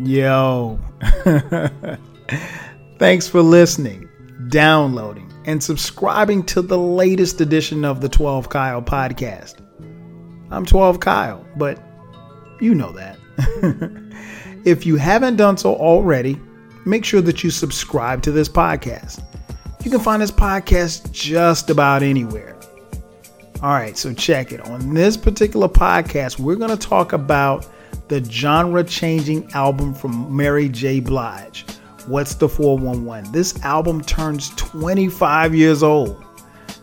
Yo. Thanks for listening, downloading, and subscribing to the latest edition of the 12 Kyle podcast. I'm 12 Kyle, but you know that. if you haven't done so already, make sure that you subscribe to this podcast. You can find this podcast just about anywhere. All right, so check it. On this particular podcast, we're going to talk about the genre changing album from Mary J. Blige. What's the 411? This album turns 25 years old.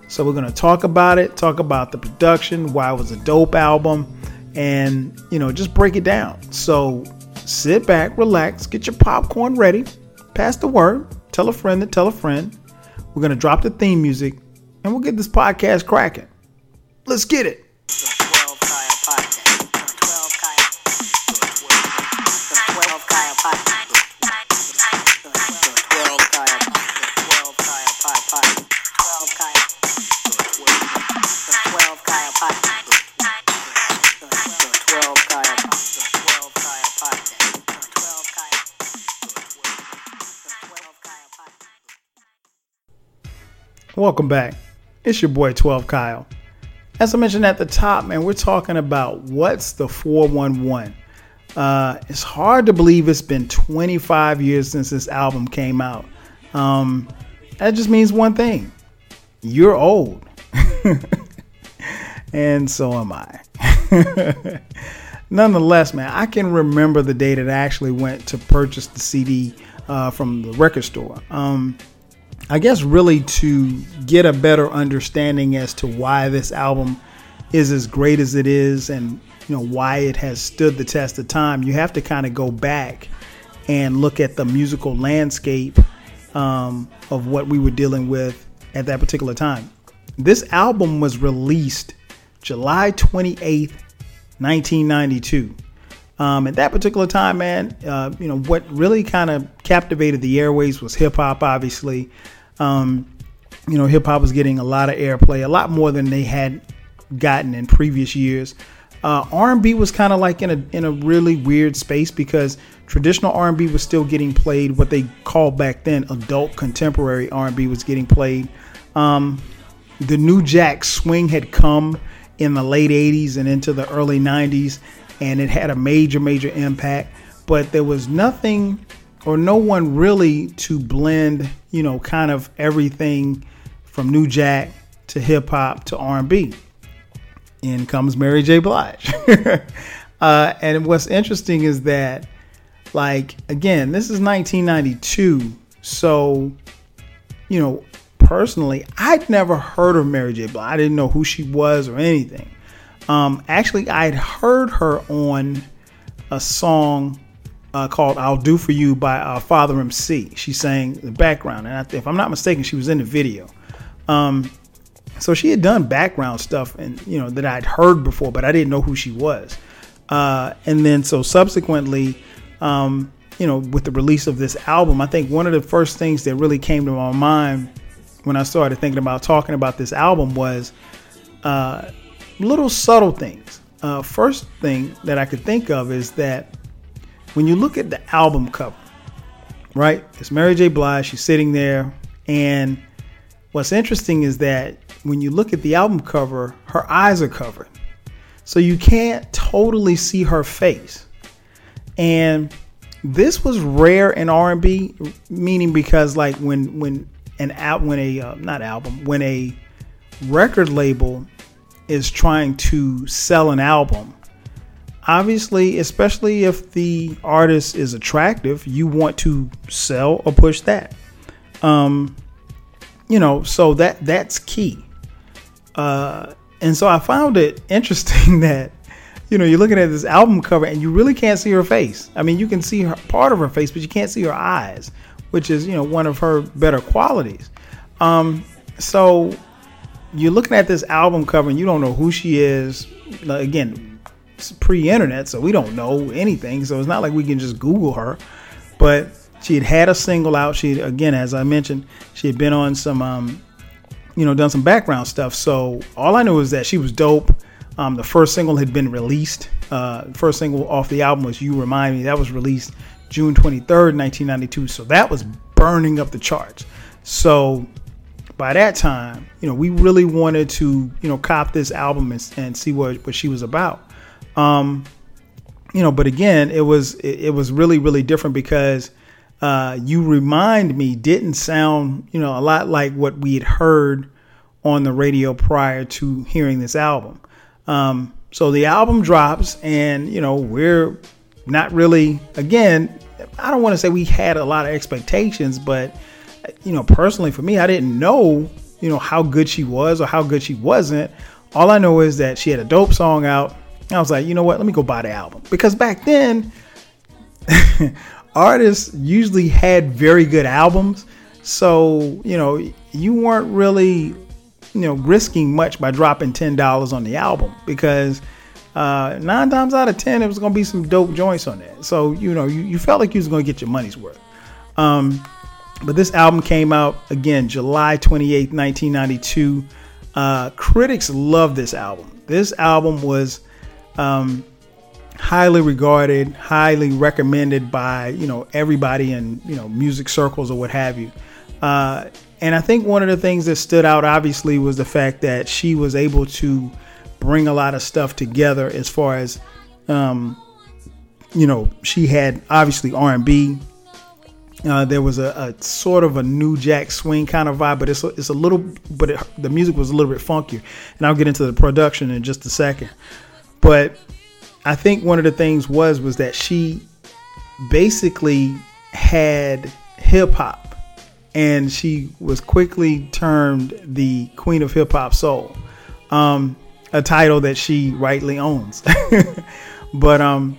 So we're going to talk about it, talk about the production, why it was a dope album, and, you know, just break it down. So sit back, relax, get your popcorn ready, pass the word, tell a friend to tell a friend. We're going to drop the theme music, and we'll get this podcast cracking. Let's get it. Welcome back. It's your boy 12 Kyle. As I mentioned at the top, man, we're talking about what's the 411. Uh, it's hard to believe it's been 25 years since this album came out. Um, that just means one thing you're old. and so am I. Nonetheless, man, I can remember the day that I actually went to purchase the CD uh, from the record store. Um, I guess really to get a better understanding as to why this album is as great as it is and you know why it has stood the test of time, you have to kind of go back and look at the musical landscape um, of what we were dealing with at that particular time. This album was released July 28th, 1992. Um, at that particular time, man, uh, you know, what really kind of captivated the airways was hip hop, obviously. Um, you know, hip hop was getting a lot of airplay, a lot more than they had gotten in previous years. Uh, R&B was kind of like in a in a really weird space because traditional R&B was still getting played. What they called back then adult contemporary R&B was getting played. Um, the new jack swing had come in the late 80s and into the early 90s, and it had a major major impact. But there was nothing or no one really to blend, you know, kind of everything from new jack to hip hop to R&B. In comes Mary J. Blige. uh, and what's interesting is that, like, again, this is 1992. So, you know, personally, I'd never heard of Mary J. Blige. I didn't know who she was or anything. Um, actually, I'd heard her on a song uh, called "I'll Do for You" by uh, Father MC. She sang the background, and if I'm not mistaken, she was in the video. Um, so she had done background stuff, and you know that I'd heard before, but I didn't know who she was. Uh, and then so subsequently, um, you know, with the release of this album, I think one of the first things that really came to my mind when I started thinking about talking about this album was uh, little subtle things. Uh, first thing that I could think of is that when you look at the album cover, right? It's Mary J. Blige. She's sitting there. And what's interesting is that when you look at the album cover, her eyes are covered. So you can't totally see her face. And this was rare in R&B, meaning because like when when an out when a uh, not album when a record label is trying to sell an album, obviously, especially if the artist is attractive, you want to sell or push that. Um, you know, so that that's key. Uh, and so I found it interesting that you know you're looking at this album cover and you really can't see her face. I mean, you can see her part of her face, but you can't see her eyes, which is you know one of her better qualities. Um, so you're looking at this album cover and you don't know who she is. Again, pre-internet, so we don't know anything. So it's not like we can just Google her. But she had had a single out. She again, as I mentioned, she had been on some, um, you know, done some background stuff. So all I knew was that she was dope. Um, the first single had been released. Uh, first single off the album was "You Remind Me." That was released June 23rd, 1992. So that was burning up the charts. So by that time, you know, we really wanted to, you know, cop this album and, and see what, what she was about. Um, you know, but again, it was it, was really really different because uh, you remind me didn't sound, you know, a lot like what we had heard on the radio prior to hearing this album. Um, so the album drops, and you know, we're not really again. I don't want to say we had a lot of expectations, but you know, personally for me, I didn't know, you know, how good she was or how good she wasn't. All I know is that she had a dope song out. I was like, you know what? Let me go buy the album because back then, artists usually had very good albums. So you know, you weren't really, you know, risking much by dropping ten dollars on the album because uh, nine times out of ten, it was gonna be some dope joints on there. So you know, you, you felt like you was gonna get your money's worth. Um, but this album came out again July 28th, 1992. Uh, critics love this album. This album was um, highly regarded, highly recommended by you know everybody in you know music circles or what have you. Uh, and I think one of the things that stood out obviously was the fact that she was able to bring a lot of stuff together as far as um, you know she had obviously R&B uh, there was a, a, sort of a new jack swing kind of vibe, but it's a, it's a little, but it, the music was a little bit funkier. And I'll get into the production in just a second. But I think one of the things was was that she basically had hip hop, and she was quickly termed the queen of hip hop soul, um, a title that she rightly owns. but um,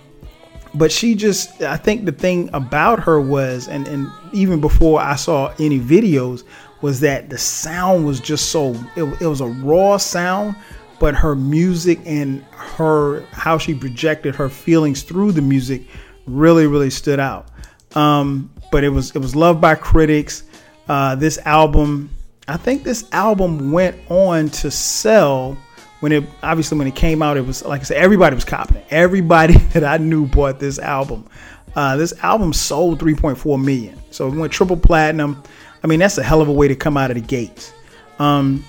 but she just i think the thing about her was and and even before i saw any videos was that the sound was just so it, it was a raw sound but her music and her how she projected her feelings through the music really really stood out um, but it was it was loved by critics uh, this album i think this album went on to sell when it obviously when it came out, it was like I said, everybody was copying it. Everybody that I knew bought this album. Uh, this album sold 3.4 million, so it went triple platinum. I mean, that's a hell of a way to come out of the gates. Um,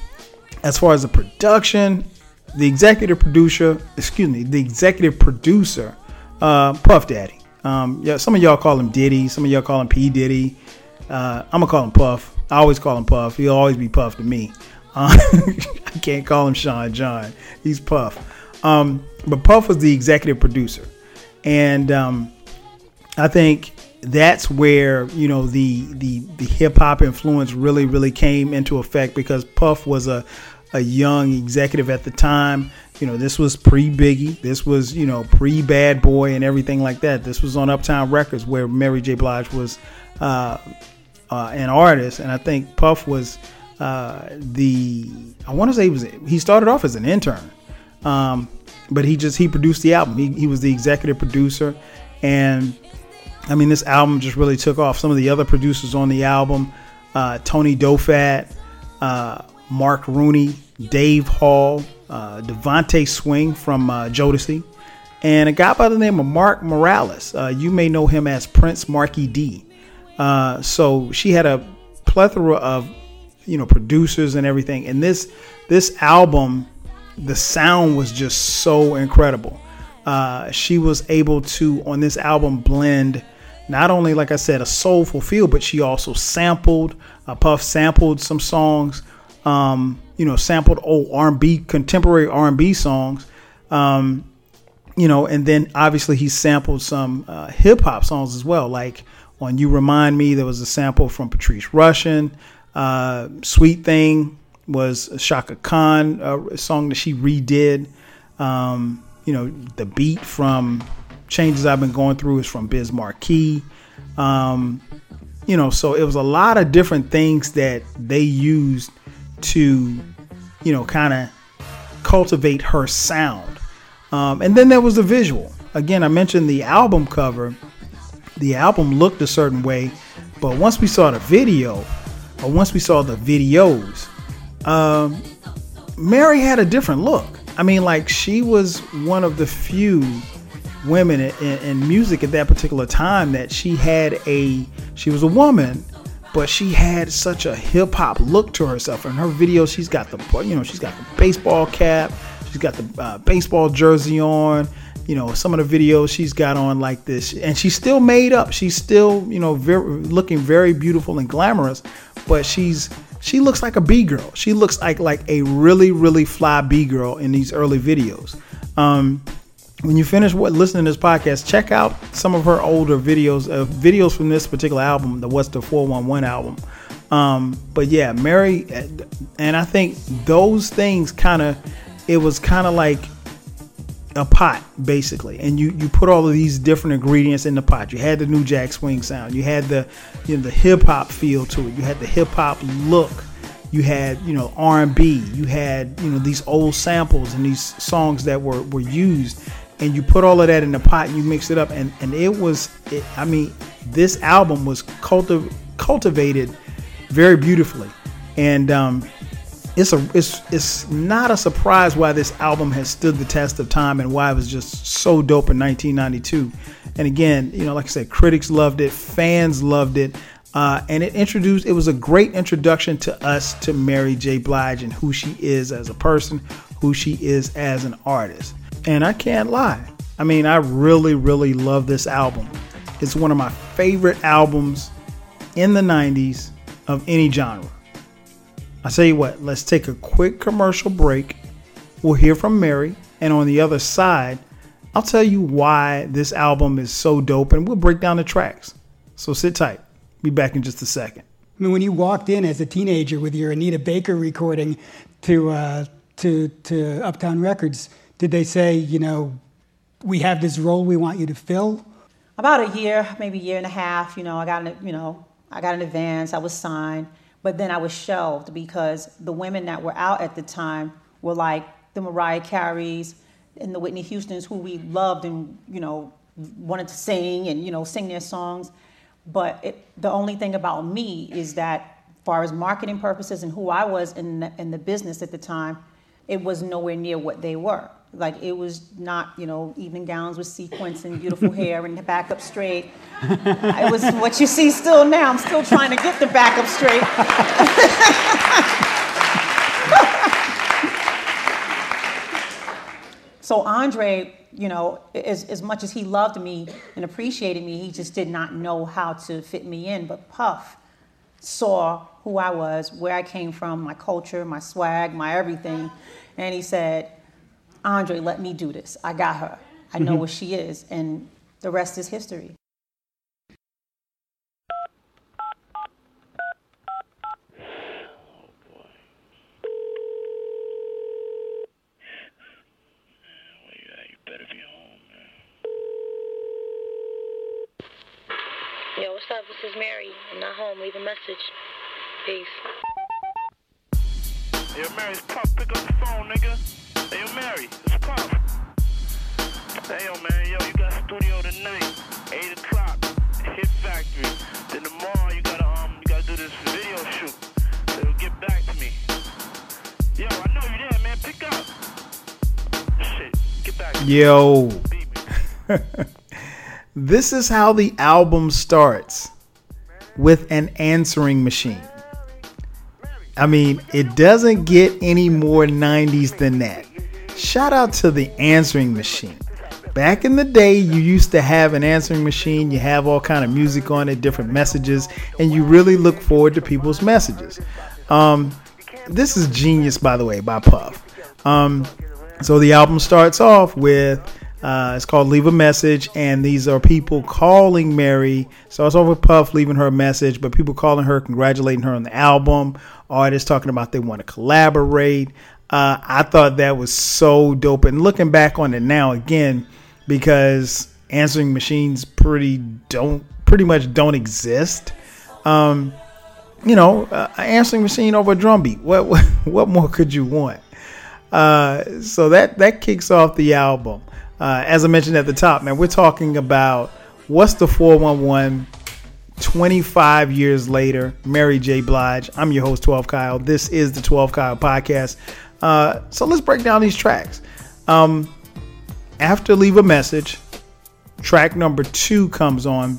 as far as the production, the executive producer, excuse me, the executive producer, uh, Puff Daddy. Um, yeah, some of y'all call him Diddy, some of y'all call him P Diddy. Uh, I'm gonna call him Puff. I always call him Puff. He'll always be Puff to me. Uh, I can't call him Sean John. He's Puff. Um, but Puff was the executive producer, and um, I think that's where you know the the the hip hop influence really really came into effect because Puff was a a young executive at the time. You know, this was pre Biggie. This was you know pre Bad Boy and everything like that. This was on Uptown Records where Mary J. Blige was uh, uh, an artist, and I think Puff was uh, the I want to say he was he started off as an intern, um, but he just he produced the album. He, he was the executive producer, and I mean this album just really took off. Some of the other producers on the album, uh, Tony Dofat, uh, Mark Rooney, Dave Hall, uh, DeVante Swing from uh, Jodeci, and a guy by the name of Mark Morales. Uh, you may know him as Prince Markie Dee. Uh, so she had a plethora of you know producers and everything and this this album the sound was just so incredible uh, she was able to on this album blend not only like i said a soulful feel but she also sampled uh, puff sampled some songs um, you know sampled old r&b contemporary r&b songs um, you know and then obviously he sampled some uh, hip-hop songs as well like on you remind me there was a sample from patrice rushen uh, Sweet Thing was Chaka Khan, a song that she redid. Um, you know, the beat from Changes I've Been Going Through is from Biz Markie. Um, you know, so it was a lot of different things that they used to, you know, kind of cultivate her sound. Um, and then there was the visual. Again, I mentioned the album cover. The album looked a certain way, but once we saw the video, or once we saw the videos, um, Mary had a different look. I mean, like she was one of the few women in, in, music at that particular time that she had a she was a woman but she had such a hip hop look to herself. In her videos, she's got the you know she's got the baseball cap, she's got the uh, baseball jersey on. You know, some of the videos she's got on like this, and she's still made up. She's still you know very, looking very beautiful and glamorous, but she's she looks like a B girl. She looks like like a really really fly B girl in these early videos. Um, when you finish what listening to this podcast, check out some of her older videos, uh, videos from this particular album, the What's the 411 album. Um, but yeah, Mary, and I think those things kind of, it was kind of like a pot basically, and you you put all of these different ingredients in the pot. You had the new Jack Swing sound, you had the you know the hip hop feel to it, you had the hip hop look, you had you know R&B, you had you know these old samples and these songs that were were used and you put all of that in the pot and you mix it up and and it was it, i mean this album was cultiv- cultivated very beautifully. And um, it's a it's it's not a surprise why this album has stood the test of time and why it was just so dope in 1992 and again you know like i said critics loved it fans loved it uh, and it introduced it was a great introduction to us to mary j. Blige and who she is as a person who she is as an artist and I can't lie. I mean, I really, really love this album. It's one of my favorite albums in the 90s of any genre. I tell you what, let's take a quick commercial break. We'll hear from Mary, and on the other side, I'll tell you why this album is so dope and we'll break down the tracks. So sit tight. Be back in just a second. I mean, when you walked in as a teenager with your Anita Baker recording to uh, to to Uptown Records, did they say, you know, we have this role we want you to fill? About a year, maybe a year and a half. You know, I got an, you know, I got an advance. I was signed, but then I was shelved because the women that were out at the time were like the Mariah Careys and the Whitney Houstons, who we loved and you know wanted to sing and you know sing their songs. But it, the only thing about me is that, far as marketing purposes and who I was in the, in the business at the time, it was nowhere near what they were. Like it was not, you know, evening gowns with sequins and beautiful hair and the back up straight. it was what you see still now. I'm still trying to get the back up straight. so Andre, you know, as, as much as he loved me and appreciated me, he just did not know how to fit me in. But Puff saw who I was, where I came from, my culture, my swag, my everything. And he said, Andre, let me do this. I got her. I know mm-hmm. where she is. And the rest is history. Yo, what's up? This is Mary. I'm not home. Leave a message. Peace. Yo, Mary, Puff, pick up the phone, nigga. Hey, yo, Mary, it's Puff. Hey, yo, man, yo, you got studio tonight, 8 o'clock, Hit Factory. Then tomorrow you gotta, um, you gotta do this video shoot. So get back to me. Yo, I know you there, man, pick up. Shit, get back Yo. this is how the album starts with an answering machine. I mean, it doesn't get any more 90s than that. Shout out to the answering machine. Back in the day, you used to have an answering machine. You have all kind of music on it, different messages, and you really look forward to people's messages. Um, this is genius, by the way, by Puff. Um, so the album starts off with uh, it's called Leave a Message, and these are people calling Mary. Starts off with Puff leaving her a message, but people calling her, congratulating her on the album. Artists talking about they want to collaborate. Uh, I thought that was so dope. And looking back on it now again, because answering machines pretty don't pretty much don't exist. Um, you know, uh, an answering machine over a drum beat. What, what what more could you want? Uh, so that that kicks off the album. Uh, as I mentioned at the top, man, we're talking about what's the 411 25 years later, Mary J. Blige. I'm your host, 12 Kyle. This is the 12 Kyle podcast. Uh, so let's break down these tracks. Um, after Leave a Message, track number two comes on,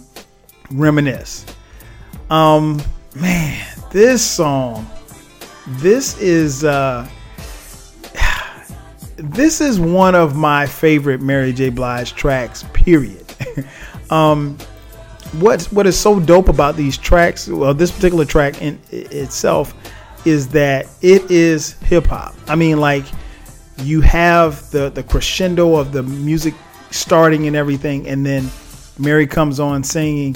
Reminisce. Um, man, this song, this is uh, this is one of my favorite Mary J. Blige tracks. Period. um, what what is so dope about these tracks? Well, this particular track in itself is that it is hip hop. I mean, like you have the the crescendo of the music starting and everything, and then Mary comes on singing,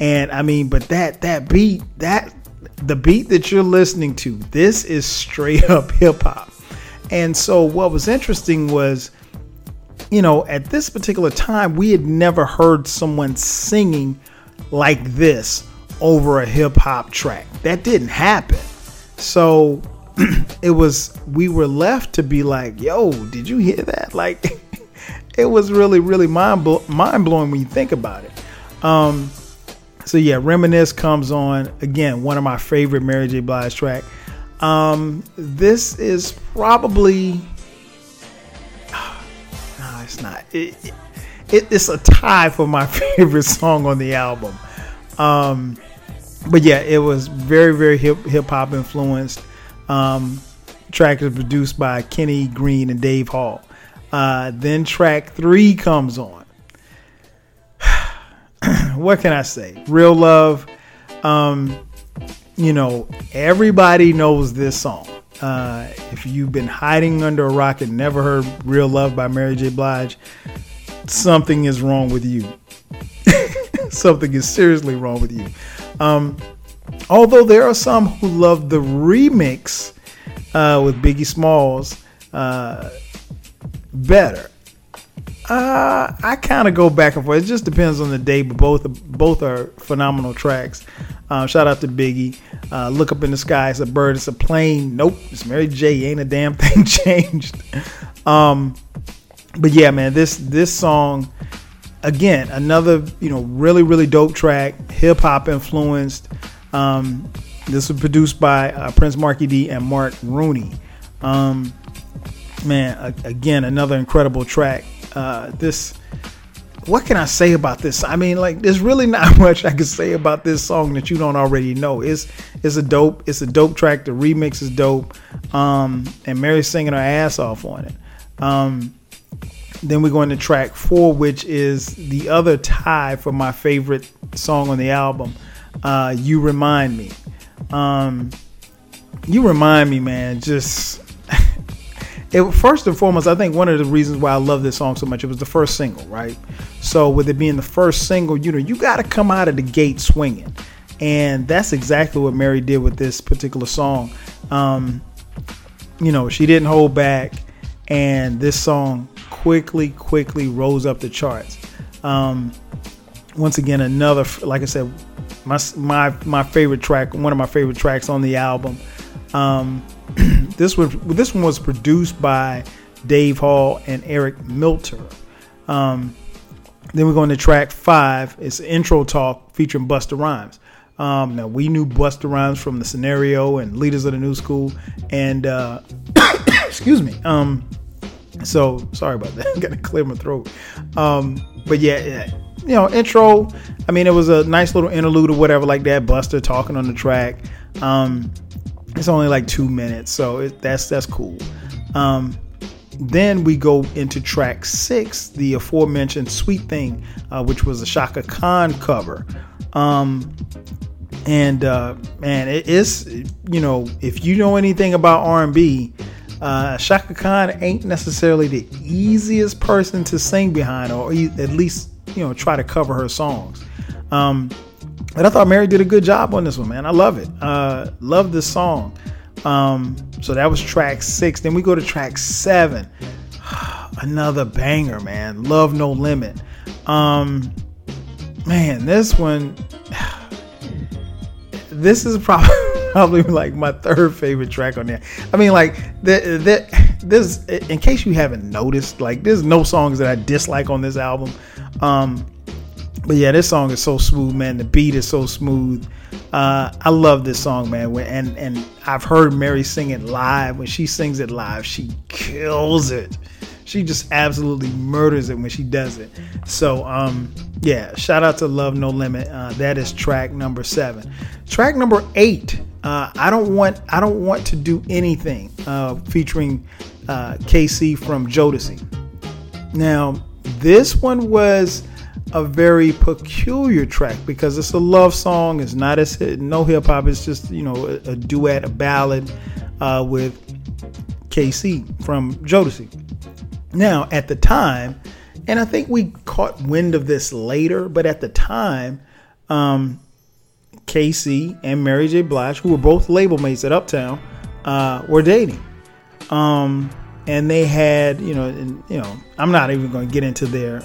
and I mean, but that that beat that the beat that you're listening to, this is straight up hip hop. And so what was interesting was, you know, at this particular time, we had never heard someone singing like this over a hip hop track. That didn't happen. So it was we were left to be like, "Yo, did you hear that?" Like it was really really mind mind blowing when you think about it. Um, so yeah, reminisce comes on again. One of my favorite Mary J. Blige track. Um, this is probably no, it's not. It, it, it's a tie for my favorite song on the album. Um, but yeah, it was very very hip hip hop influenced. Um, track is produced by Kenny Greene and Dave Hall. Uh, then track three comes on. what can I say? Real love. Um, you know, everybody knows this song. Uh, if you've been hiding under a rock and never heard Real Love by Mary J. Blige, something is wrong with you. something is seriously wrong with you. Um, although there are some who love the remix uh, with Biggie Smalls uh, better. Uh, I kind of go back and forth. It just depends on the day, but both both are phenomenal tracks. Uh, shout out to Biggie. Uh, Look up in the sky. It's a bird. It's a plane. Nope. It's Mary J. Ain't a damn thing changed. Um, but yeah, man, this this song again another you know really really dope track, hip hop influenced. Um, this was produced by uh, Prince Markie Dee and Mark Rooney. Um, man, again another incredible track. Uh, this what can I say about this? I mean, like, there's really not much I can say about this song that you don't already know. It's it's a dope, it's a dope track. The remix is dope, um, and Mary's singing her ass off on it. Um, then we go into track four, which is the other tie for my favorite song on the album. Uh, you remind me. Um, you remind me, man. Just it, first and foremost, I think one of the reasons why I love this song so much, it was the first single, right? So with it being the first single, you know, you got to come out of the gate swinging, and that's exactly what Mary did with this particular song. Um, you know, she didn't hold back, and this song quickly, quickly rose up the charts. Um, once again, another, like I said, my my my favorite track, one of my favorite tracks on the album. Um, this was this one was produced by Dave Hall and Eric Milteer. Um, then we go into track five. It's intro talk featuring Busta Rhymes. Um, now we knew Busta Rhymes from the scenario and Leaders of the New School, and uh, excuse me. Um, so sorry about that. Got to clear my throat. Um, but yeah, yeah, you know, intro. I mean, it was a nice little interlude or whatever like that. Busta talking on the track. Um, it's only like two minutes, so it, that's that's cool. Um, then we go into track six, the aforementioned "Sweet Thing," uh, which was a Chaka Khan cover. Um, and uh, man, it is you know if you know anything about R&B, uh, Chaka Khan ain't necessarily the easiest person to sing behind, or at least you know try to cover her songs. Um, but I thought Mary did a good job on this one, man. I love it. Uh, love this song. Um, so that was track six. Then we go to track seven. Another banger, man. Love No Limit. Um, man, this one. This is probably probably like my third favorite track on there. I mean, like that. That this, in case you haven't noticed, like there's no songs that I dislike on this album. Um, but yeah, this song is so smooth, man. The beat is so smooth. Uh, I love this song, man. And and I've heard Mary sing it live. When she sings it live, she kills it. She just absolutely murders it when she does it. So, um, yeah, shout out to Love No Limit. Uh, that is track number seven. Track number eight. Uh, I don't want I don't want to do anything uh, featuring uh, K-Ci from Jodeci. Now, this one was a very peculiar track because it's a love song. It's not as no hip hop. It's just you know a, a duet, a ballad uh, with K-Ci from Jodeci. Now, at the time, and I think we caught wind of this later, but at the time, um, K-Ci and Mary J. Blige, who were both label mates at Uptown, uh, were dating. Um, and they had, you know, and, you know, I'm not even going to get into their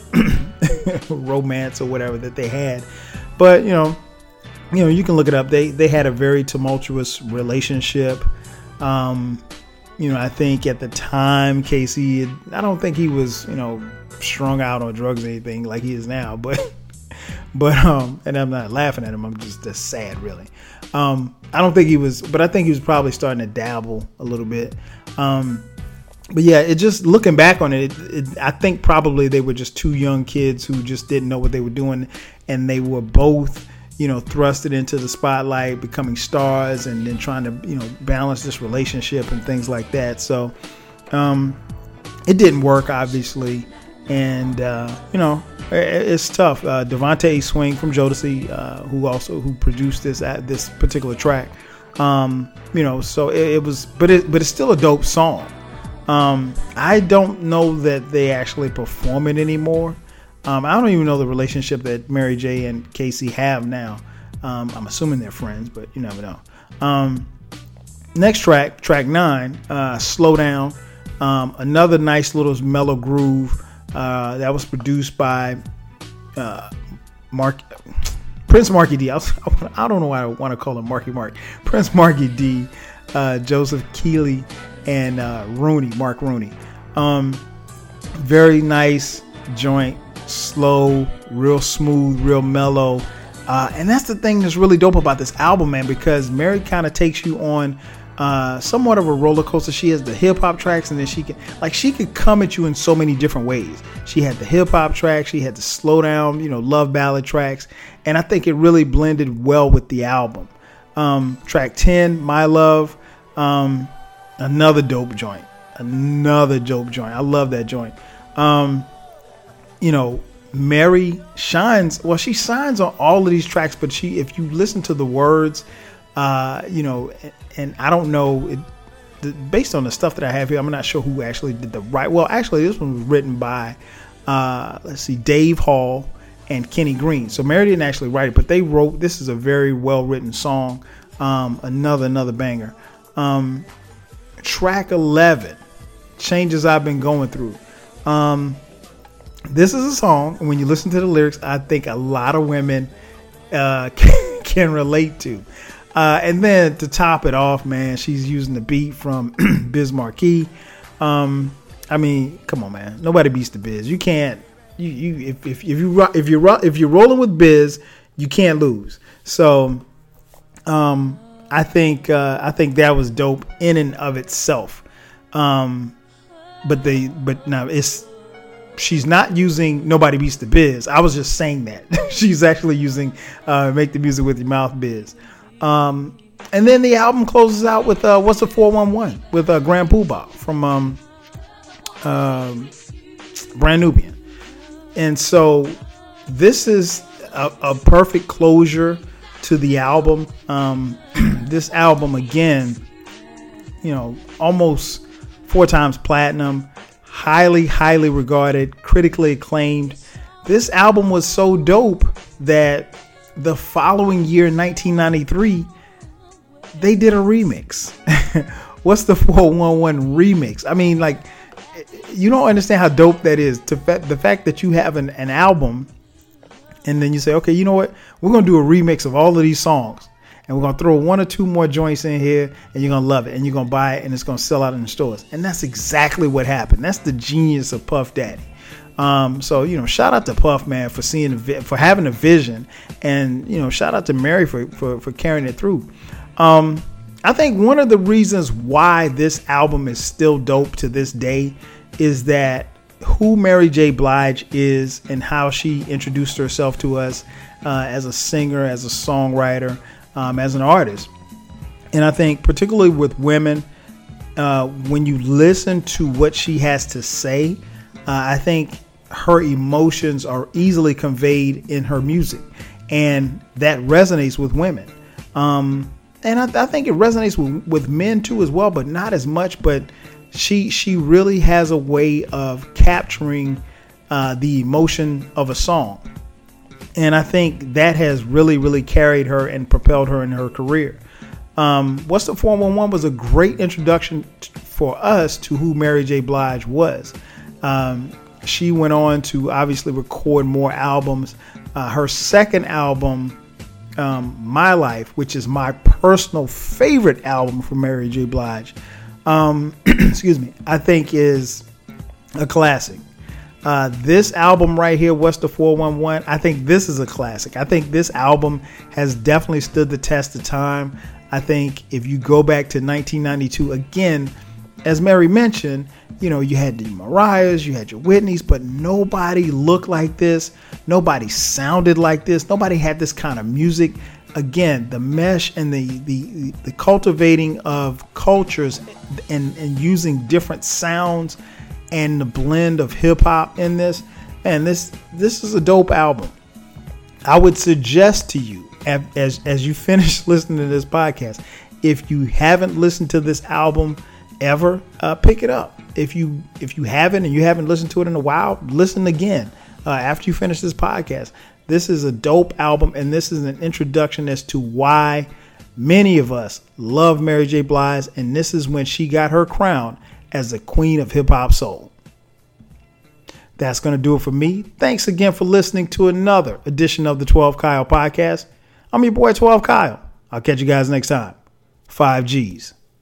romance or whatever that they had, but you know, you know, you can look it up. They they had a very tumultuous relationship. Um, you know, I think at the time K-Ci, I don't think he was, you know, strung out on drugs or anything like he is now, but but um, and I'm not laughing at him. I'm just just sad, really. Um, I don't think he was, but I think he was probably starting to dabble a little bit. Um, but yeah, it just looking back on it, it, it, I think probably they were just two young kids who just didn't know what they were doing, and they were both, you know, thrusted into the spotlight, becoming stars, and then trying to, you know, balance this relationship and things like that. So, um, it didn't work, obviously, and uh, you know, it, it's tough. Uh, DeVante Swing from Jodeci, uh, who also who produced this at this particular track, um, you know, so it, it was, but it, but it's still a dope song. Um, I don't know that they actually perform it anymore. Um, I don't even know the relationship that Mary J and K-Ci have now. Um, I'm assuming they're friends, but you never know. Um, next track, track nine, uh, Slow Down. Um, another nice little mellow groove uh, that was produced by uh, Mark Prince Markie Dee. I, was, I don't know why I want to call him Marky Mark. Prince Markie Dee, uh, Joseph Keeley, and uh, Rooney, Mark Rooney. Um, very nice joint, slow, real smooth, real mellow. Uh, and that's the thing that's really dope about this album, man, because Mary kind of takes you on uh, somewhat of a roller coaster. She has the hip hop tracks, and then she can like she could come at you in so many different ways. She had the hip hop tracks, she had the slow down, you know, love ballad tracks, and I think it really blended well with the album. Um, track ten, My Love. Um, Another dope joint. Another dope joint. I love that joint. Um, you know, Mary shines. Well, she shines on all of these tracks, but she, if you listen to the words, uh, you know, and I don't know, it, based on the stuff that I have here, I'm not sure who actually did the right. Well, actually, this one was written by, uh, let's see, Dave Hall and Kenny Greene. So Mary didn't actually write it, but they wrote. This is a very well written song. Um, another another banger. Um, track 11 changes I've been going through. Um, this is a song, when you listen to the lyrics, I think a lot of women uh, can, can relate to. Uh, and then to top it off, man, she's using the beat from Biz Markie. Um, I mean, come on, man, nobody beats the Biz. You can't. You, you if, if, if you if you're if you're rolling with Biz, you can't lose. So, um, I think uh, I think that was dope in and of itself. Um, but they but now it's she's not using nobody beats the biz. I was just saying that she's actually using uh, make the music with your mouth biz. Um, and then the album closes out with uh, what's a four one one with uh, Grand Puba from um, um, Brand Nubian, and so this is a, a perfect closure to the album. Um, this album again, you know, almost four times platinum, highly, highly regarded, critically acclaimed. This album was so dope that the following year, 1993, they did a remix. What's the 411 remix? I mean, like, you don't understand how dope that is. To fa- the fact that you have an, an album and then you say, okay, you know what? We're gonna do a remix of all of these songs, and we're gonna throw one or two more joints in here, and you're gonna love it, and you're gonna buy it, and it's gonna sell out in the stores. And that's exactly what happened. That's the genius of Puff Daddy. Um, so you know, shout out to Puff man for seeing for having a vision, and you know, shout out to Mary for for, for carrying it through. Um, I think one of the reasons why this album is still dope to this day is that who Mary J. Blige is and how she introduced herself to us uh, as a singer, as a songwriter, um, as an artist. And I think, particularly with women, uh, when you listen to what she has to say, I think her emotions are easily conveyed in her music, and that resonates with women. Um, and I, I, think it resonates with, with men too as well, but not as much. But she she really has a way of capturing uh, the emotion of a song, and I think that has really really carried her and propelled her in her career. Um, What's the 411 was a great introduction t- for us to who Mary J. Blige was. Um, she went on to obviously record more albums. Uh, her second album, um, My Life, which is my personal favorite album from Mary J. Blige, um, excuse me, I think is a classic. Uh, this album right here, What's the 411, I think this is a classic. I think this album has definitely stood the test of time. I think if you go back to 1992, again, as Mary mentioned, you know, you had the Mariahs, you had your Whitneys, but nobody looked like this. Nobody sounded like this. Nobody had this kind of music. Again, the mesh and the the, the cultivating of cultures and, and using different sounds and the blend of hip hop in this. And this this is a dope album. I would suggest to you as as you finish listening to this podcast, if you haven't listened to this album ever, uh, pick it up. If you if you haven't and you haven't listened to it in a while, listen again uh, after you finish this podcast. This is a dope album, and this is an introduction as to why many of us love Mary J. Blige, and this is when she got her crown as the queen of hip hop soul. That's going to do it for me. Thanks again for listening to another edition of the 12 Kyle podcast. I'm your boy 12 Kyle. I'll catch you guys next time. 5 G's.